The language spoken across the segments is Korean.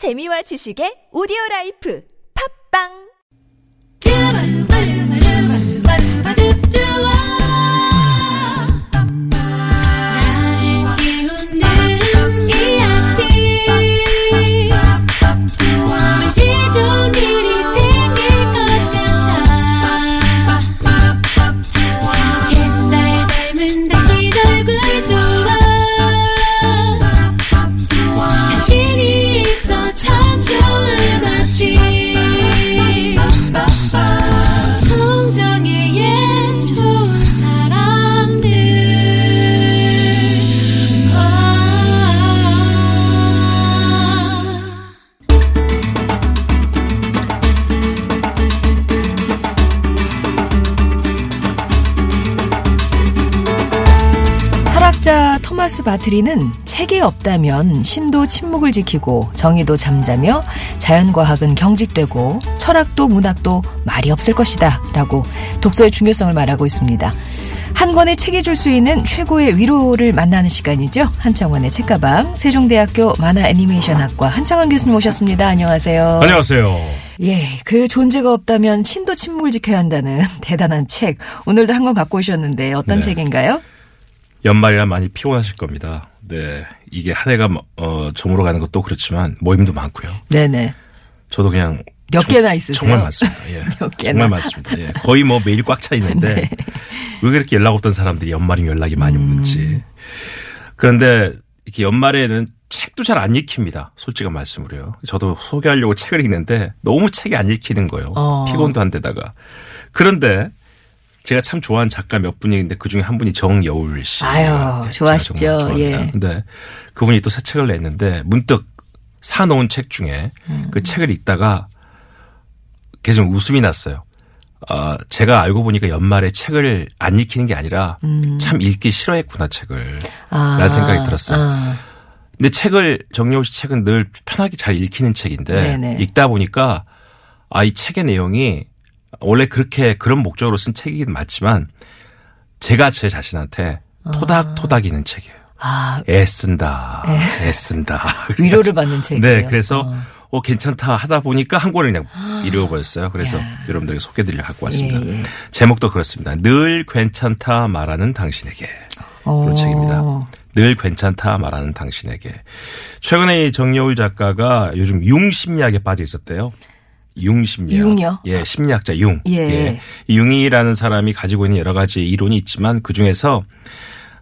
재미와 지식의 오디오 라이프. 팝빵 토마스 바트리는 책이 없다면 신도 침묵을 지키고 정의도 잠자며 자연과학은 경직되고 철학도 문학도 말이 없을 것이다 라고 독서의 중요성을 말하고 있습니다. 한 권의 책이 줄 수 있는 최고의 위로를 만나는 시간이죠. 한창원의 책가방 세종대학교 만화 애니메이션학과 한창원 교수님 오셨습니다. 안녕하세요. 안녕하세요. 예, 그 존재가 없다면 신도 침묵을 지켜야 한다는 대단한 책. 오늘도 한 권 갖고 오셨는데 어떤 네. 책인가요? 연말이라 많이 피곤하실 겁니다. 네. 이게 한 해가 어, 저물어 가는 것도 그렇지만 모임도 많고요. 네네. 저도 그냥 몇 정- 개나 있으세요? 정말 많습니다. 예. 몇 개나? 정말 많습니다. 예. 거의 뭐 매일 꽉 차 있는데 네. 왜 그렇게 연락 없던 사람들이 연말이면 연락이 많이 음. 오는지. 그런데 이렇게 연말에는 책도 잘 안 읽힙니다. 솔직한 말씀으로요. 저도 소개하려고 책을 읽는데 너무 책이 안 읽히는 거예요. 어. 피곤도 한 데다가. 그런데 제가 참 좋아하는 작가 몇 분이 있는데 그 중에 한 분이 정여울 씨. 아유, 제가 좋아하시죠. 예. 근데 그분이 또 새 책을 냈는데 문득 사놓은 책 중에 음. 그 책을 읽다가 계속 웃음이 났어요. 아, 제가 알고 보니까 연말에 책을 안 읽히는 게 아니라 참 읽기 싫어했구나 책을. 음. 아, 라는 생각이 들었어요. 아, 근데 책을 정여울 씨 책은 늘 편하게 잘 읽히는 책인데 네네. 읽다 보니까 아 이 책의 내용이 원래 그렇게 그런 목적으로 쓴 책이긴 맞지만 제가 제 자신한테 토닥토닥이는 책이에요. 아, 애쓴다, 애쓴다. 위로를 받는 책이에요. 네, 그래서 어. 어. 괜찮다 하다 보니까 한 권을 그냥 읽어버렸어요. 그래서 야. 여러분들에게 소개드리려 갖고 왔습니다. 예, 예. 제목도 그렇습니다. 늘 괜찮다 말하는 당신에게. 그런 어. 책입니다. 늘 괜찮다 말하는 당신에게. 최근에 이 정여울 작가가 요즘 융 심리학에 빠져 있었대요. 융 심리학. 융이요? 예, 심리학자 융. 예. 이 융이라는 사람이 가지고 있는 여러 가지 이론이 있지만 그 중에서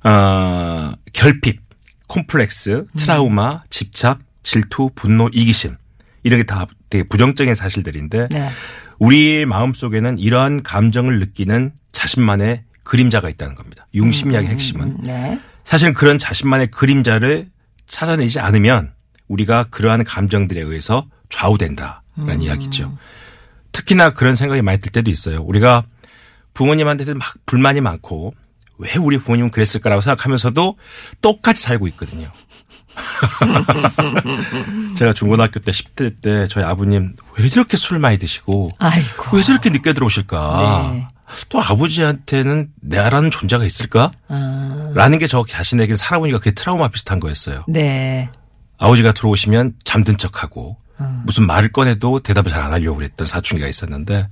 어, 결핍, 콤플렉스, 트라우마, 집착, 질투, 분노, 이기심 이런 게 다 되게 부정적인 사실들인데 네. 우리 마음 속에는 이러한 감정을 느끼는 자신만의 그림자가 있다는 겁니다. 융 심리학의 핵심은 네. 사실 그런 자신만의 그림자를 찾아내지 않으면 우리가 그러한 감정들에 의해서 좌우된다 라는 이야기죠. 특히나 그런 생각이 많이 들 때도 있어요. 우리가 부모님한테도 막 불만이 많고 왜 우리 부모님은 그랬을까라고 생각하면서도 똑같이 살고 있거든요. 제가 중고등학교 때 10대 때 저희 아버님 왜 저렇게 술을 많이 드시고 아이고. 왜 저렇게 늦게 들어오실까? 네. 또 아버지한테는 내라는 존재가 있을까? 아, 라는 게 저 자신에게 살아보니까 그게 트라우마 비슷한 거였어요. 네. 아버지가 들어오시면 잠든 척하고 어. 무슨 말을 꺼내도 대답을 잘 안 하려고 그랬던 사춘기가 있었는데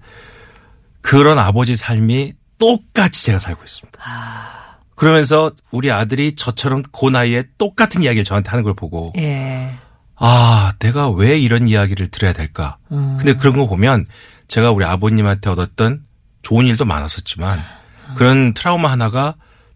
그런 아버지 삶이 똑같이 제가 살고 있습니다. 아. 그러면서 우리 아들이 저처럼 그 나이에 똑같은 이야기를 저한테 하는 걸 보고 예. 아, 내가 왜 이런 이야기를 들어야 될까? 음. 근데 그런 거 보면 제가 우리 아버님한테 얻었던 좋은 일도 많았었지만 그런 트라우마 하나가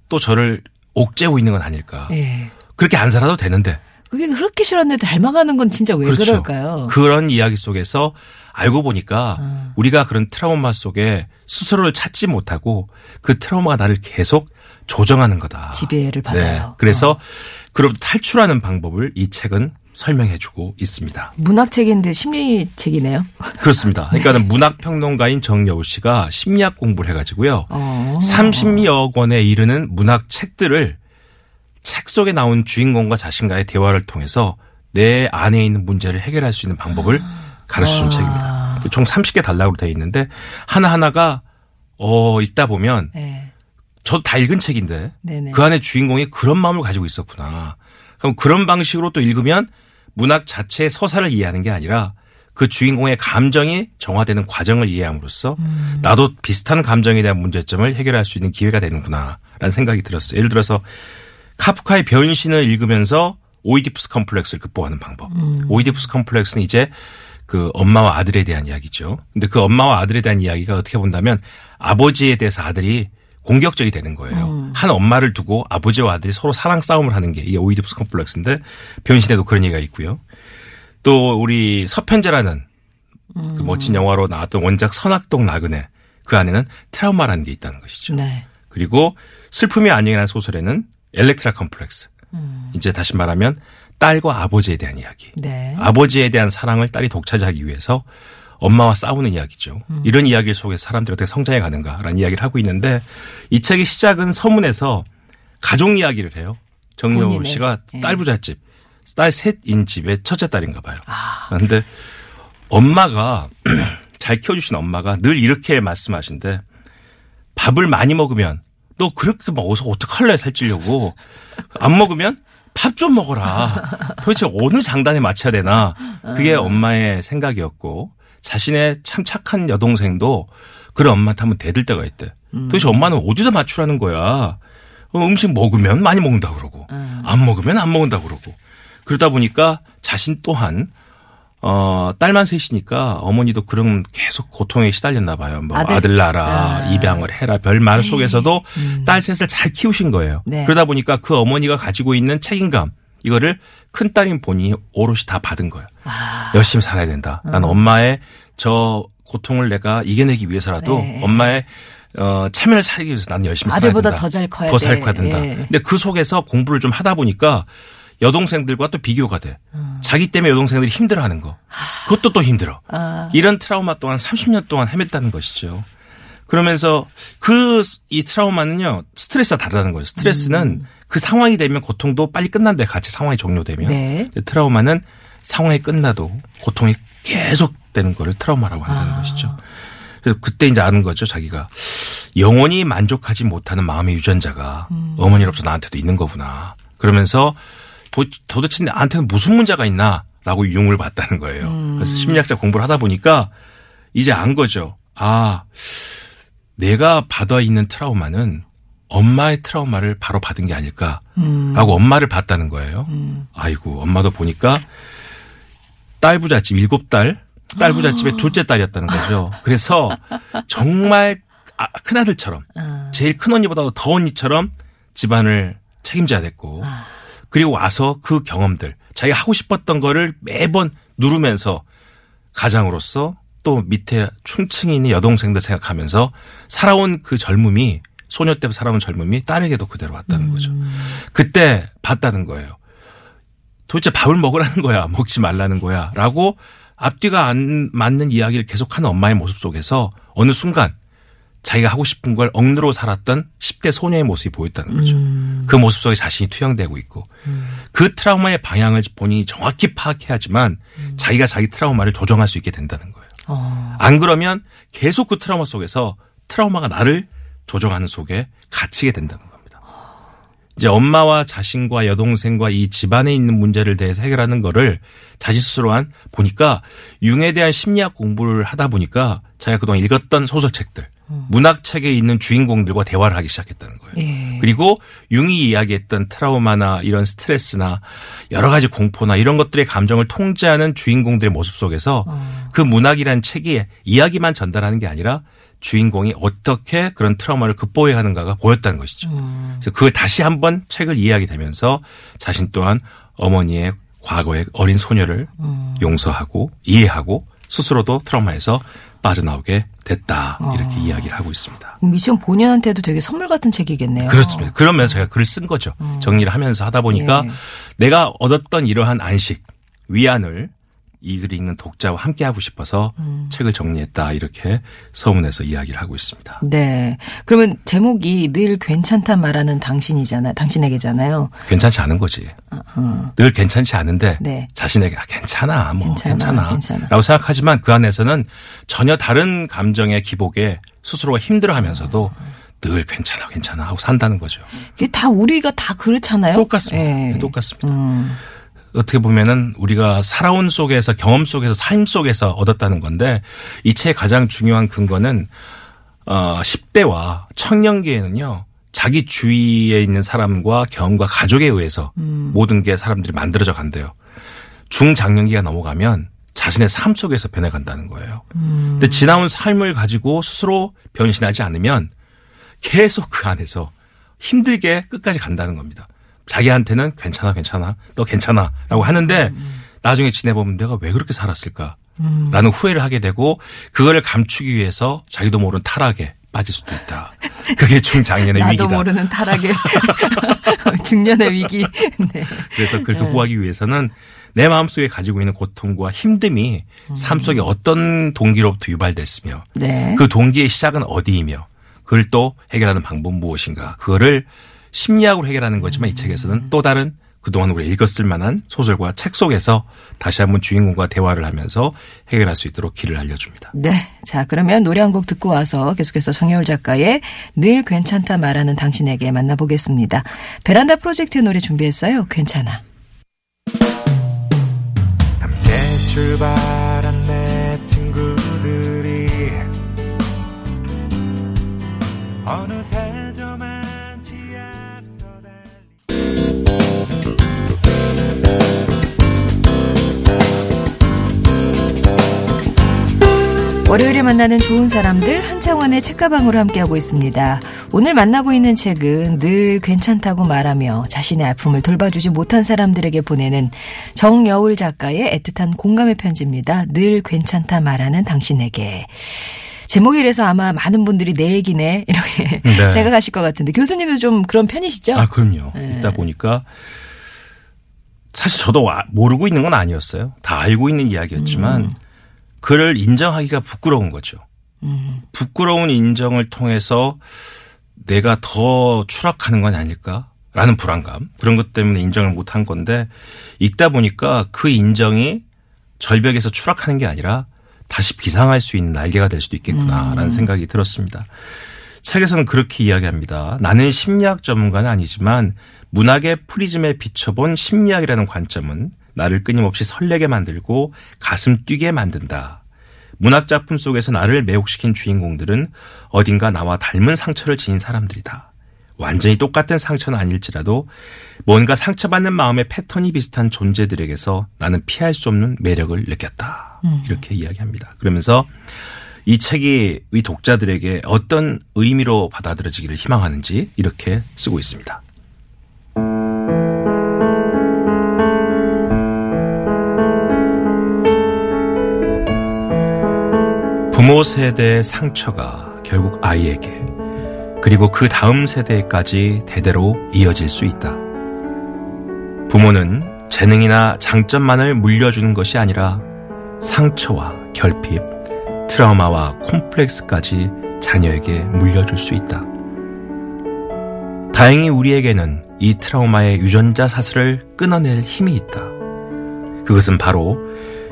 또 저를 옥죄고 있는 건 아닐까. 예. 그렇게 안 살아도 되는데. 그게 그렇게 싫었는데 닮아가는 건 진짜 왜 그렇죠. 그럴까요? 그런 이야기 속에서 알고 보니까 음. 우리가 그런 트라우마 속에 스스로를 찾지 못하고 그 트라우마가 나를 계속 조정하는 거다. 지배를 받아요. 어. 그래서 그로부터 탈출하는 방법을 이 책은 설명해 주고 있습니다. 문학책인데 심리책이네요. 그렇습니다. 그러니까 는 문학 평론가인 정여우 씨가 심리학 공부를 해 가지고요. 어. 30여 권에 이르는 문학 책들을 책 속에 나온 주인공과 자신과의 대화를 통해서 내 안에 있는 문제를 해결할 수 있는 방법을 가르쳐 주는 책입니다. 그총 30개 달라고 되어 있는데 하나하나가 어 읽다 보면 네. 저다 읽은 책인데 네네. 그 안에 주인공이 그런 마음을 가지고 있었구나. 그럼 그런 방식으로 또 읽으면 문학 자체의 서사를 이해하는 게 아니라 그 주인공의 감정이 정화되는 과정을 이해함으로써 나도 비슷한 감정에 대한 문제점을 해결할 수 있는 기회가 되는구나라는 생각이 들었어요. 예를 들어서 카프카의 변신을 읽으면서 오이디푸스 컴플렉스를 극복하는 방법. 오이디푸스 컴플렉스는 이제 그 엄마와 아들에 대한 이야기죠. 근데 그 엄마와 아들에 대한 이야기가 어떻게 본다면 아버지에 대해서 아들이 공격적이 되는 거예요. 한 엄마를 두고 아버지와 아들이 서로 사랑 싸움을 하는 게 이 오이디푸스 컴플렉스인데 변신에도 그런 얘기가 있고요. 또 우리 서편제라는 그 멋진 영화로 나왔던 원작 선학동 나그네 그 안에는 트라우마라는 게 있다는 것이죠. 네. 그리고 슬픔이여 안녕이라는 소설에는 엘렉트라 컴플렉스. 이제 다시 말하면 딸과 아버지에 대한 이야기. 네. 아버지에 대한 사랑을 딸이 독차지하기 위해서 엄마와 싸우는 이야기죠. 이런 이야기 속에서 사람들이 어떻게 성장해 가는가라는 이야기를 하고 있는데 이 책의 시작은 서문에서 가족 이야기를 해요. 본인의. 씨가 예. 딸 부잣집, 딸 셋인 집의 첫째 딸인가 봐요. 그런데 엄마가 잘 키워주신 엄마가 늘 이렇게 말씀하신데 밥을 많이 먹으면 너 그렇게 먹어서 어떡할래 살찌려고 안 먹으면 밥 좀 먹어라. 도대체 어느 장단에 맞춰야 되나. 그게 엄마의 생각이었고 자신의 참 착한 여동생도 그런 엄마한테 한번 대들 때가 있대. 도대체 엄마는 어디다 맞추라는 거야. 어, 음식 먹으면 많이 먹는다 그러고 안 먹으면 안 먹는다 그러고 그러다 보니까 자신 또한 어, 딸만 셋이니까 어머니도 그런 계속 고통에 시달렸나 봐요. 뭐 아들. 아들, 낳아라, 아. 입양을 해라, 별말 속에서도 딸 셋을 잘 키우신 거예요. 네. 그러다 보니까 그 어머니가 가지고 있는 책임감, 이거를 큰 딸인 본인이 오롯이 다 받은 거예요. 아. 열심히 살아야 된다. 난 엄마의 저 고통을 내가 이겨내기 위해서라도 네. 엄마의 어, 체면을 살기 위해서 나는 열심히 살아야 아들보다 된다. 더 잘 커야 더잘 돼. 커야 된다. 예. 근데 그 속에서 공부를 좀 하다 보니까 여동생들과 또 비교가 돼. 자기 때문에 여동생들이 힘들어하는 거. 그것도 또 힘들어. 아. 이런 트라우마 동안 30년 동안 헤맸다는 것이죠. 그러면서 그 이 트라우마는요 스트레스가 다르다는 거죠. 스트레스는 그 상황이 되면 고통도 빨리 끝난데 같이 상황이 종료되면 네. 트라우마는 상황이 끝나도 고통이 계속되는 거를 트라우마라고 한다는 아. 것이죠. 그래서 그때 이제 아는 거죠 자기가 영원히 만족하지 못하는 마음의 유전자가 음. 어머니로부터 나한테도 있는 거구나. 그러면서 도- 도대체 나한테는 무슨 문제가 있나라고 유흥을 받다는 거예요. 음. 그래서 심리학자 공부를 하다 보니까 이제 안 거죠. 아, 내가 받아 있는 트라우마는 엄마의 트라우마를 바로 받은 게 아닐까라고 음. 엄마를 봤다는 거예요. 아이고, 엄마도 보니까 딸 부잣집 일곱 딸, 딸 부잣집의 둘째 딸이었다는 거죠. 그래서 정말 아, 큰아들처럼 제일 큰 언니보다 더 언니처럼 집안을 책임져야 됐고 그리고 와서 그 경험들 자기가 하고 싶었던 거를 매번 누르면서 가장으로서 또 밑에 충층이 있는 여동생들 생각하면서 살아온 그 젊음이 소녀 때 살아온 젊음이 딸에게도 그대로 왔다는 거죠. 그때 봤다는 거예요. 도대체 밥을 먹으라는 거야, 먹지 말라는 거야, 라고 앞뒤가 안 맞는 이야기를 계속하는 엄마의 모습 속에서 어느 순간 자기가 하고 싶은 걸 억누르고 살았던 10대 소녀의 모습이 보였다는 거죠. 그 모습 속에 자신이 투영되고 있고 그 트라우마의 방향을 본인이 정확히 파악해야지만 자기가 자기 트라우마를 조정할 수 있게 된다는 거예요. 어. 안 그러면 계속 그 트라우마 속에서 트라우마가 나를 조정하는 속에 갇히게 된다는 겁니다. 이제 엄마와 자신과 여동생과 이 집안에 있는 문제를 대해서 해결하는 거를 자신 스스로 한 보니까 융에 대한 심리학 공부를 하다 보니까 자기가 그동안 읽었던 소설책들, 문학책에 있는 주인공들과 대화를 하기 시작했다는 거예요. 예. 그리고 융이 이야기했던 트라우마나 이런 스트레스나 여러 가지 공포나 이런 것들의 감정을 통제하는 주인공들의 모습 속에서 그 문학이란 책이 이야기만 전달하는 게 아니라 주인공이 어떻게 그런 트라우마를 극복해 가는가가 보였다는 것이죠. 그래서 그걸 다시 한번 책을 이해하게 되면서 자신 또한 어머니의 과거의 어린 소녀를 용서하고 이해하고 스스로도 트라우마에서 빠져나오게 됐다. 이렇게 이야기를 하고 있습니다. 미션 본인한테도 되게 선물 같은 책이겠네요. 그렇습니다. 그러면서 제가 글을 쓴 거죠. 정리를 하면서 하다 보니까 예. 내가 얻었던 이러한 안식, 위안을 이 글을 읽는 독자와 함께 하고 싶어서 책을 정리했다. 이렇게 서문에서 이야기를 하고 있습니다. 네. 그러면 제목이 늘 괜찮다 말하는 당신이잖아요. 당신에게잖아요. 괜찮지 않은 거지. 어. 늘 괜찮지 않은데 네. 자신에게 아, 괜찮아, 뭐 괜찮아, 괜찮아, 괜찮아. 라고 생각하지만 그 안에서는 전혀 다른 감정의 기복에 스스로가 힘들어하면서도 늘 괜찮아, 괜찮아 하고 산다는 거죠. 이게 다 우리가 다 그렇잖아요. 똑같습니다. 예. 네, 똑같습니다. 음. 어떻게 보면은 우리가 살아온 속에서 경험 속에서 삶 속에서 얻었다는 건데 이 책의 가장 중요한 근거는 어 10대와 청년기에는요. 자기 주위에 있는 사람과 경험과 가족에 의해서 모든 게 사람들이 만들어져 간대요. 중장년기가 넘어가면 자신의 삶 속에서 변해간다는 거예요. 근데 지나온 삶을 가지고 스스로 변신하지 않으면 계속 그 안에서 힘들게 끝까지 간다는 겁니다. 자기한테는 괜찮아, 괜찮아, 너 괜찮아 라고 하는데 나중에 지내보면 내가 왜 그렇게 살았을까? 라는 후회를 하게 되고 그거를 감추기 위해서 자기도 모르는 타락에 빠질 수도 있다. 그게 중장년의 나도 위기다. 모르는 타락의 중년의 위기. 네. 그래서 그걸 극복하기 위해서는 내 마음속에 가지고 있는 고통과 힘듦이 삶 속에 어떤 동기로부터 유발됐으며 네. 그 동기의 시작은 어디이며 그걸 또 해결하는 방법은 무엇인가 그거를 심리학으로 해결하는 거지만 이 책에서는 또 다른 그동안 우리가 읽었을 만한 소설과 책 속에서 다시 한번 주인공과 대화를 하면서 해결할 수 있도록 길을 알려줍니다. 네. 자, 그러면 노래 한 곡 듣고 와서 계속해서 정혜울 작가의 늘 괜찮다 말하는 당신에게 만나보겠습니다. 베란다 프로젝트의 노래 준비했어요. 괜찮아. 함께 출발한 내 친구들이 어느 월요일에 만나는 좋은 사람들 한창원의 책가방으로 함께하고 있습니다. 오늘 만나고 있는 책은 늘 괜찮다고 말하며 자신의 아픔을 돌봐주지 못한 사람들에게 보내는 정여울 작가의 애틋한 공감의 편지입니다. 늘 괜찮다 말하는 당신에게. 제목이 이래서 아마 많은 분들이 내 얘기네 이렇게 네. 생각하실 것 같은데 교수님도 좀 그런 편이시죠? 아, 그럼요. 네. 있다 보니까 사실 저도 아- 모르고 있는 건 아니었어요. 다 알고 있는 이야기였지만 음. 그를 인정하기가 부끄러운 거죠. 부끄러운 인정을 통해서 내가 더 추락하는 건 아닐까라는 불안감 그런 것 때문에 인정을 못 한 건데 읽다 보니까 그 인정이 절벽에서 추락하는 게 아니라 다시 비상할 수 있는 날개가 될 수도 있겠구나라는 생각이 들었습니다. 책에서는 그렇게 이야기합니다. 나는 심리학 전문가는 아니지만 문학의 프리즘에 비춰본 심리학이라는 관점은 나를 끊임없이 설레게 만들고 가슴 뛰게 만든다. 문학 작품 속에서 나를 매혹시킨 주인공들은 어딘가 나와 닮은 상처를 지닌 사람들이다. 완전히 똑같은 상처는 아닐지라도 뭔가 상처받는 마음의 패턴이 비슷한 존재들에게서 나는 피할 수 없는 매력을 느꼈다. 이렇게 이야기합니다. 그러면서 이 책이 이 독자들에게 어떤 의미로 받아들여지기를 희망하는지 이렇게 쓰고 있습니다. 부모 세대의 상처가 결국 아이에게 그리고 그 다음 세대까지 대대로 이어질 수 있다. 부모는 재능이나 장점만을 물려주는 것이 아니라 상처와 결핍, 트라우마와 콤플렉스까지 자녀에게 물려줄 수 있다. 다행히 우리에게는 이 트라우마의 유전자 사슬을 끊어낼 힘이 있다. 그것은 바로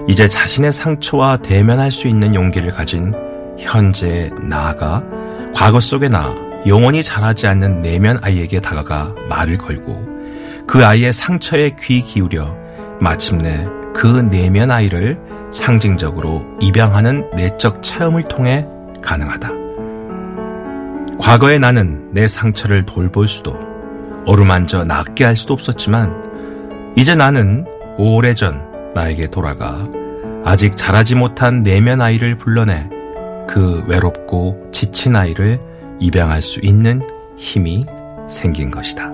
이제 자신의 상처와 대면할 수 있는 용기를 가진 현재 나아가 과거 속의 나 영원히 자라지 않는 내면 아이에게 다가가 말을 걸고 그 아이의 상처에 귀 기울여 마침내 그 내면 아이를 상징적으로 입양하는 내적 체험을 통해 가능하다. 과거의 나는 내 상처를 돌볼 수도 어루만져 낫게 할 수도 없었지만 이제 나는 오래전 나에게 돌아가 아직 자라지 못한 내면 아이를 불러내 그 외롭고 지친 아이를 입양할 수 있는 힘이 생긴 것이다.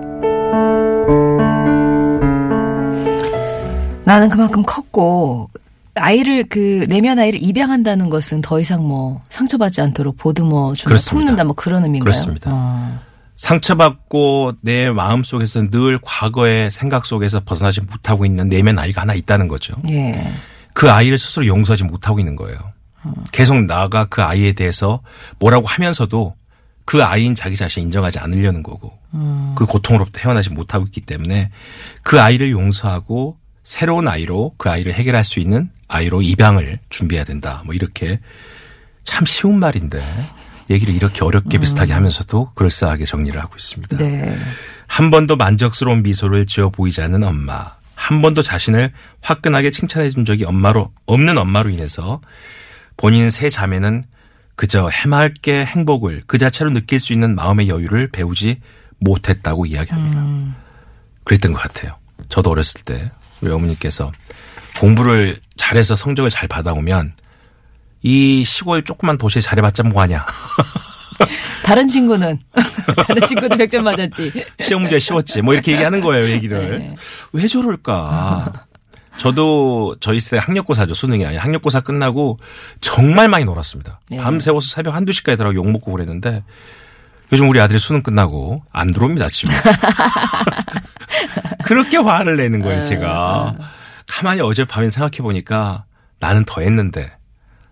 나는 그만큼 컸고 아이를 그 내면 아이를 입양한다는 것은 더 이상 뭐 상처받지 않도록 보듬어 그렇습니다. 품는다 뭐 그런 의미인가요? 그렇습니다. 어. 상처받고 내 마음 속에서 늘 과거의 생각 속에서 벗어나지 못하고 있는 내면 아이가 하나 있다는 거죠. 예. 그 아이를 스스로 용서하지 못하고 있는 거예요. 계속 나가 그 아이에 대해서 뭐라고 하면서도 그 아이인 자기 자신 인정하지 않으려는 거고 그 고통으로부터 헤어나지 못하고 있기 때문에 그 아이를 용서하고 새로운 아이로 그 아이를 해결할 수 있는 아이로 입양을 준비해야 된다. 뭐 이렇게 참 쉬운 말인데 얘기를 이렇게 어렵게 비슷하게 하면서도 그럴싸하게 정리를 하고 있습니다. 네. 한 번도 만족스러운 미소를 지어 보이지 않는 엄마. 한 번도 자신을 화끈하게 칭찬해 준 적이 엄마로 없는 엄마로 인해서 본인 세 자매는 그저 해맑게 행복을 그 자체로 느낄 수 있는 마음의 여유를 배우지 못했다고 이야기합니다. 그랬던 것 같아요. 저도 어렸을 때 우리 어머니께서 공부를 잘해서 성적을 잘 받아오면 이 시골 조그만 도시에 잘해봤자 뭐하냐. 다른 친구는 다른 친구도 100점 맞았지. 시험 문제 쉬웠지. 뭐 이렇게 얘기하는 거예요, 얘기를. 네. 왜 저럴까? 저도 저희 세대 학력고사죠. 수능이 아니라 학력고사 끝나고 정말 많이 놀았습니다. 네. 밤새워서 새벽 한두 시까지 들어가고 욕 먹고 그랬는데 요즘 우리 아들이 수능 끝나고 안 들어옵니다, 집에. 그렇게 화를 내는 거예요, 제가. 가만히 어젯밤에 생각해 보니까 나는 더 했는데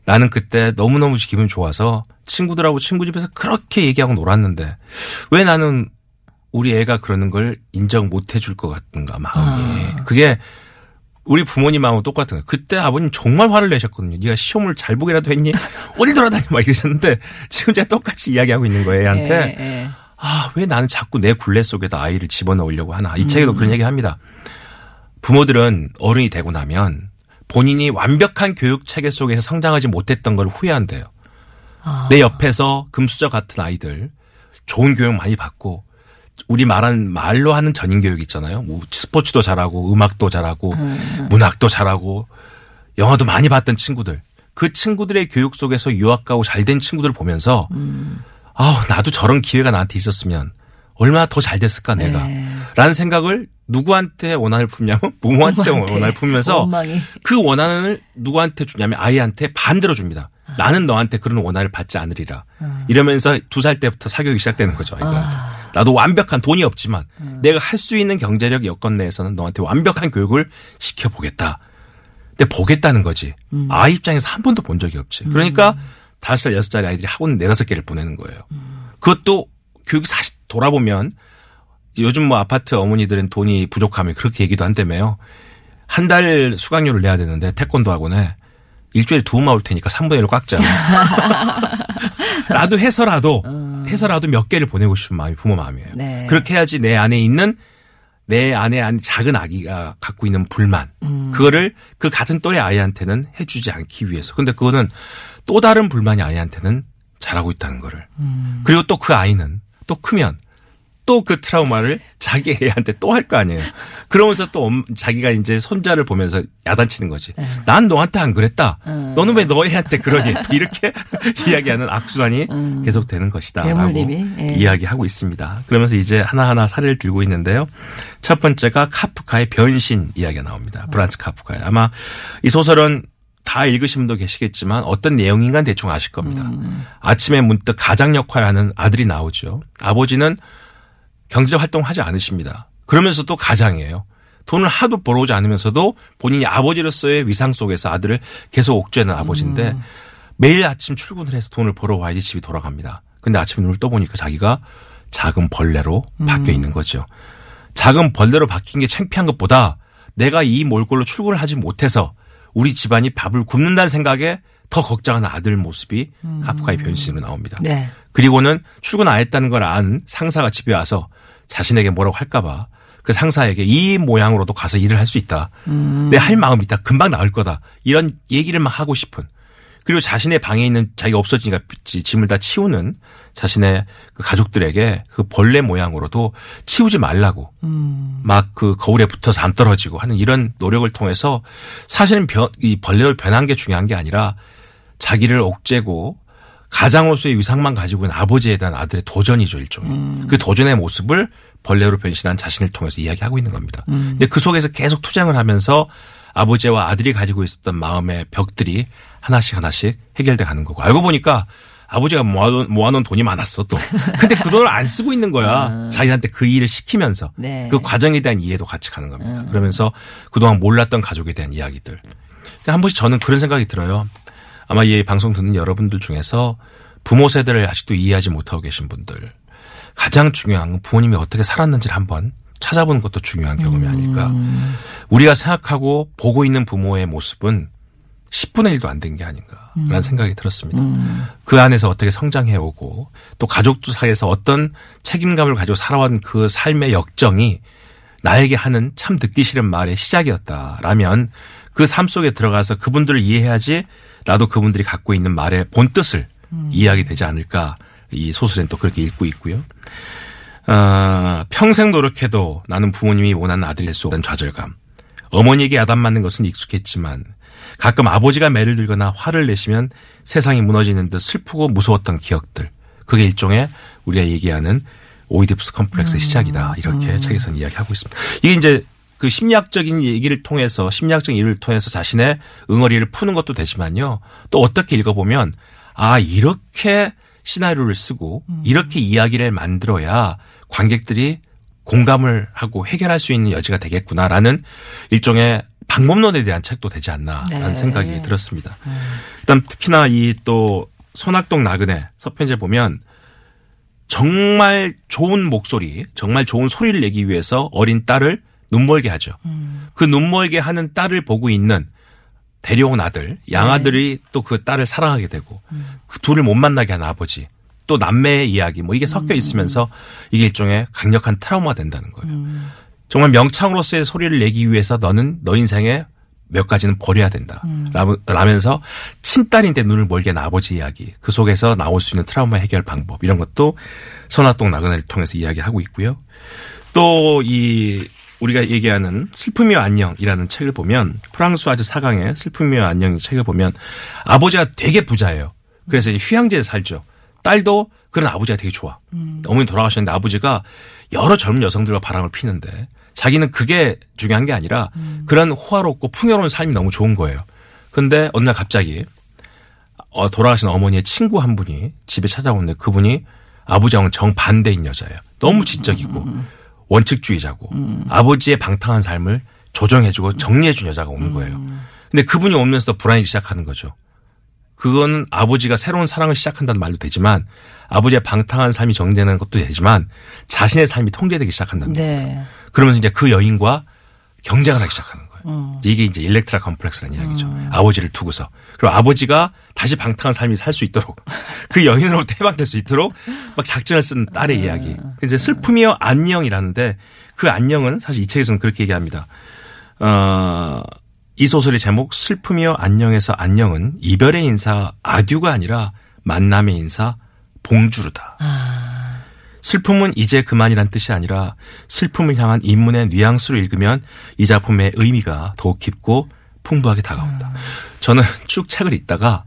나는 그때 너무너무 기분 좋아서 친구들하고 친구 집에서 그렇게 얘기하고 놀았는데 왜 나는 우리 애가 그러는 걸 인정 못 해줄 것 같은가 마음이. 그게 우리 부모님하고 똑같은 거예요. 그때 아버님 정말 화를 내셨거든요. 네가 시험을 잘 보기라도 했니? 어디 돌아다니? 막 이러셨는데 지금 제가 똑같이 이야기하고 있는 거예요. 애한테. 예, 예. 아, 왜 나는 자꾸 내 굴레 속에다 아이를 집어넣으려고 하나. 이 책에도 그런 얘기 합니다. 부모들은 어른이 되고 나면 본인이 완벽한 교육 체계 속에서 성장하지 못했던 걸 후회한대요. 내 옆에서 금수저 같은 아이들 좋은 교육 많이 받고 우리 말한 말로 하는 전인 교육 있잖아요. 뭐 스포츠도 잘하고 음악도 잘하고 문학도 잘하고 영화도 많이 봤던 친구들. 그 친구들의 교육 속에서 유학 가고 잘 된 친구들을 보면서 아우 나도 저런 기회가 나한테 있었으면 얼마나 더 잘 됐을까 내가. 라는 생각을 누구한테 원한을 품냐면 부모한테 부모한테 원한을 품면서 원망이. 그 원한을 누구한테 주냐면 아이한테 반대로 줍니다. 나는 너한테 그런 원한을 받지 않으리라. 이러면서 두 살 때부터 사교육이 시작되는 거죠. 아이들한테. 나도 완벽한 돈이 없지만 내가 할 수 있는 경제력 여건 내에서는 너한테 완벽한 교육을 시켜보겠다. 근데 보겠다는 거지. 아이 입장에서 한 번도 본 적이 없지. 그러니까 다섯 살 여섯 살의 아이들이 학원 네다섯 개를 보내는 거예요. 그것도 교육이 사실 돌아보면 요즘 뭐 아파트 어머니들은 돈이 부족하면 그렇게 얘기도 한다며요. 한 달 수강료를 내야 되는데 태권도 학원에 일주일에 두번올 테니까 3분의 1로 꽉 짜. 라도 해서라도 해서라도 몇 개를 보내고 싶은 마음이 부모 마음이에요. 네. 그렇게 해야지 내 안에 있는 내 안에 안 작은 아기가 갖고 있는 불만 그거를 그 같은 또래 아이한테는 해주지 않기 위해서. 근데 그거는 또 다른 불만이 아이한테는 잘하고 있다는 거를. 그리고 또 그 아이는 또 크면 또 그 트라우마를 자기 애한테 또 할 거 아니에요. 그러면서 또 엄- 자기가 이제 손자를 보면서 야단치는 거지. 네. 난 너한테 안 그랬다. 너는 왜 너 애한테 그러니? 또 이렇게 이야기하는 악순환이 계속되는 것이다. 라고 괴물님이, 예. 이야기하고 있습니다. 그러면서 이제 하나하나 사례를 들고 있는데요. 첫 번째가 카프카의 변신 이야기가 나옵니다. 브란츠 카프카의. 아마 이 소설은 다 읽으신 분도 계시겠지만 어떤 내용인가 대충 아실 겁니다. 아침에 문득 가장 역할을 하는 아들이 나오죠. 아버지는 경제적 활동을 하지 않으십니다. 그러면서도 가장이에요. 돈을 하도 벌어오지 않으면서도 본인이 아버지로서의 위상 속에서 아들을 계속 옥죄는 아버지인데 매일 아침 출근을 해서 돈을 벌어와야지 집이 돌아갑니다. 근데 아침에 눈을 떠보니까 자기가 작은 벌레로 바뀌어 있는 거죠. 작은 벌레로 바뀐 게 창피한 것보다 내가 이 몰골로 출근을 하지 못해서 우리 집안이 밥을 굶는다는 생각에 더 걱정하는 아들 모습이 카프카의 변신으로 나옵니다. 네. 그리고는 출근 안 했다는 걸 안 상사가 집에 와서 자신에게 뭐라고 할까봐 그 상사에게 이 모양으로도 가서 일을 할 수 있다. 내할 마음이 있다. 금방 나을 거다. 이런 얘기를 막 하고 싶은. 그리고 자신의 방에 있는 자기가 없어지니까 지- 짐을 다 치우는 자신의 그 가족들에게 그 벌레 모양으로도 치우지 말라고 막그 거울에 붙어서 안 떨어지고 하는 이런 노력을 통해서 사실은 변, 이 벌레를 변한 게 중요한 게 아니라 자기를 옥죄고 가장으로서의 위상만 가지고 있는 아버지에 대한 아들의 도전이죠 일종의 그 도전의 모습을 벌레로 변신한 자신을 통해서 이야기하고 있는 겁니다. 근데 그 속에서 계속 투쟁을 하면서 아버지와 아들이 가지고 있었던 마음의 벽들이 하나씩 하나씩 해결돼 가는 거고 알고 보니까 아버지가 모아놓은, 모아놓은 돈이 많았어 또. 근데 그 돈을 안 쓰고 있는 거야. 자기한테 그 일을 시키면서 네. 그 과정에 대한 이해도 같이 가는 겁니다. 그러면서 그동안 몰랐던 가족에 대한 이야기들. 한 번씩 저는 그런 생각이 들어요. 아마 이 방송 듣는 여러분들 중에서 부모 세대를 아직도 이해하지 못하고 계신 분들 가장 중요한 건 부모님이 어떻게 살았는지를 한번 찾아보는 것도 중요한 경험이 아닐까. 우리가 생각하고 보고 있는 부모의 모습은 10분의 1도 안 된 게 아닌가라는 생각이 들었습니다. 그 안에서 어떻게 성장해 오고 또 가족들 사이에서 어떤 책임감을 가지고 살아온 그 삶의 역정이 나에게 하는 참 듣기 싫은 말의 시작이었다라면 그 삶 속에 들어가서 그분들을 이해해야지 나도 그분들이 갖고 있는 말의 본뜻을 이해하게 되지 않을까 이 소설엔 또 그렇게 읽고 있고요. 아, 평생 노력해도 나는 부모님이 원하는 아들이 될수 없다는 좌절감. 어머니에게 야단 맞는 것은 익숙했지만 가끔 아버지가 매를 들거나 화를 내시면 세상이 무너지는 듯 슬프고 무서웠던 기억들. 그게 일종의 우리가 얘기하는 오이디푸스 컴플렉스의 시작이다. 이렇게 책에서는 이야기하고 있습니다. 이게 이제 그 심리학적인 얘기를 통해서 심리학적인 일을 통해서 자신의 응어리를 푸는 것도 되지만요. 또 어떻게 읽어보면 아 이렇게 시나리오를 쓰고 이렇게 이야기를 만들어야 관객들이 공감을 하고 해결할 수 있는 여지가 되겠구나라는 일종의 방법론에 대한 책도 되지 않나라는 네. 생각이 들었습니다. 일단 특히나 이 또 손학동 나그네 서편제 보면 정말 좋은 목소리, 정말 좋은 소리를 내기 위해서 어린 딸을 눈멀게 하죠. 그 눈멀게 하는 딸을 보고 있는 데려온 아들, 양아들이 또그 딸을 사랑하게 되고 그 둘을 못 만나게 하는 아버지, 또 남매의 이야기 뭐 이게 섞여 있으면서 이게 일종의 강력한 트라우마가 된다는 거예요. 정말 명창으로서의 소리를 내기 위해서 너는 너 인생에 몇 가지는 버려야 된다. 라고- 라면서 친딸인데 눈을 멀게 한 아버지 이야기. 그 속에서 나올 수 있는 트라우마 해결 방법. 이런 것도 선화동 나그네를 통해서 이야기하고 있고요. 또 이 우리가 얘기하는 슬픔이와 안녕이라는 책을 보면 프랑스와즈 사강의 슬픔이와 안녕 책을 보면 아버지가 되게 부자예요. 그래서 휴양지에 살죠. 딸도 그런 아버지가 되게 좋아. 어머니 돌아가셨는데 아버지가 여러 젊은 여성들과 바람을 피는데 자기는 그게 중요한 게 아니라 그런 호화롭고 풍요로운 삶이 너무 좋은 거예요. 근데 어느 날 갑자기 어, 돌아가신 어머니의 친구 한 분이 집에 찾아오는데 그분이 아버지하고는 정반대인 여자예요. 너무 지적이고 원칙주의자고 아버지의 방탕한 삶을 조정해주고 정리해준 여자가 오는 거예요. 근데 그분이 오면서 불안해지기 시작하는 거죠. 그건 아버지가 새로운 사랑을 시작한다는 말도 되지만 아버지의 방탕한 삶이 정리되는 것도 되지만 자신의 삶이 통제되기 시작한다는 거예요. 네. 그러면서 이제 그 여인과 경쟁을 하기 시작하는 거예요. 이게 이제 일렉트라 컴플렉스라는 이야기죠. 아버지를 두고서. 그리고 아버지가 다시 방탕한 삶이 살 수 있도록 그 여인으로부터 해방될 수 있도록 막 작전을 쓴 딸의 이야기. 이제 슬픔이여 안녕이라는데 그 안녕은 사실 이 책에서는 그렇게 얘기합니다. 어, 이 소설의 제목 슬픔이여 안녕에서 안녕은 이별의 인사 아듀가 아니라 만남의 인사 봉주르다. 슬픔은 이제 그만이란 뜻이 아니라 슬픔을 향한 인문의 뉘앙스로 읽으면 이 작품의 의미가 더욱 깊고 풍부하게 다가온다. 저는 쭉 책을 읽다가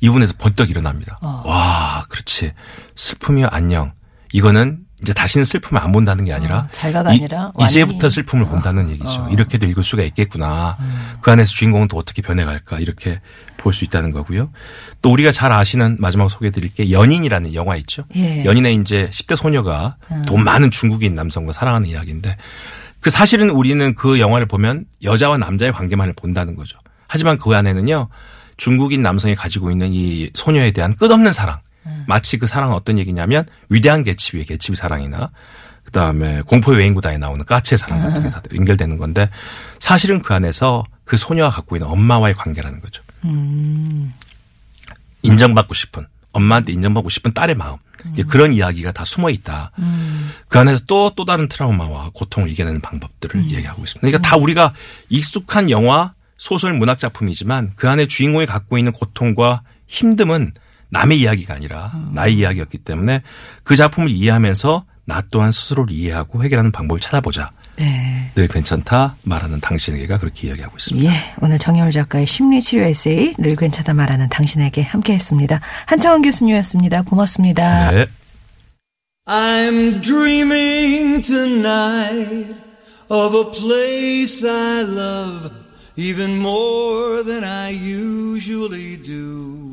이분에서 번떡 일어납니다. 와, 그렇지. 슬픔이여 안녕. 이거는 이제 다시는 슬픔을 안 본다는 게 아니라 어, 잘가가 이- 아니라 이 제부터 완전히- 슬픔을 본다는 얘기죠. 어. 이렇게도 읽을 수가 있겠구나. 음. 그 안에서 주인공은 또 어떻게 변해갈까 이렇게 볼 수 있다는 거고요. 또 우리가 잘 아시는 마지막 소개해드릴 게 연인이라는 영화 있죠. 예. 음. 연인의 이제 10대 소녀가 돈 많은 중국인 남성과 사랑하는 이야기인데 그 사실은 우리는 그 영화를 보면 여자와 남자의 관계만을 본다는 거죠. 하지만 그 안에는요 중국인 남성이 가지고 있는 이 소녀에 대한 끝없는 사랑. 음. 마치 그 사랑은 어떤 얘기냐면 위대한 개츠비의 개츠비 사랑이나 그다음에 공포의 외인구다에 나오는 까치의 사랑 같은 게 다 연결되는 건데 사실은 그 안에서 그 소녀가 갖고 있는 엄마와의 관계라는 거죠. 인정받고 싶은 엄마한테 인정받고 싶은 딸의 마음 이제 그런 이야기가 다 숨어 있다. 그 안에서 또또 다른 트라우마와 고통을 이겨내는 방법들을 얘기하고 있습니다. 그러니까 다 우리가 익숙한 영화, 소설, 문학 작품이지만 그 안에 주인공이 갖고 있는 고통과 힘듦은 남의 이야기가 아니라 나의 이야기였기 때문에 그 작품을 이해하면서 나 또한 스스로를 이해하고 해결하는 방법을 찾아보자. 네. 늘 괜찮다 말하는 당신에게가 그렇게 이야기하고 있습니다. 예, 오늘 정여울 작가의 심리치료 에세이 늘 괜찮다 말하는 당신에게 함께 했습니다. 한창원 교수님이었습니다. 고맙습니다. 네. I'm dreaming tonight of a place I love even more than I usually do.